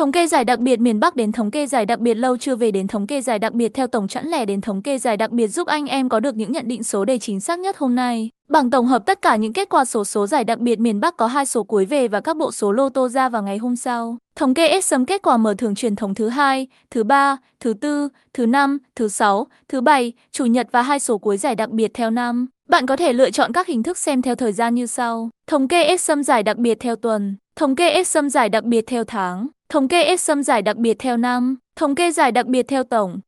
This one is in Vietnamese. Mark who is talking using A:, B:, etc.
A: Thống kê giải đặc biệt miền Bắc đến thống kê giải đặc biệt lâu chưa về đến thống kê giải đặc biệt theo tổng chẵn lẻ đến thống kê giải đặc biệt giúp anh em có được những nhận định số đề chính xác nhất hôm nay. Bảng tổng hợp tất cả những kết quả số số giải đặc biệt miền Bắc có hai số cuối về và các bộ số lô tô ra vào ngày hôm sau. Thống kê S sớm kết quả mở thưởng truyền thống thứ hai, thứ ba, thứ tư, thứ năm, thứ sáu, thứ bảy, chủ nhật và hai số cuối giải đặc biệt theo năm. Bạn có thể lựa chọn các hình thức xem theo thời gian như sau. Thống kê sâm giải đặc biệt theo tuần, thống kê sâm giải đặc biệt theo tháng, thống kê S sâm giải đặc biệt theo năm, thống kê giải đặc biệt theo tổng.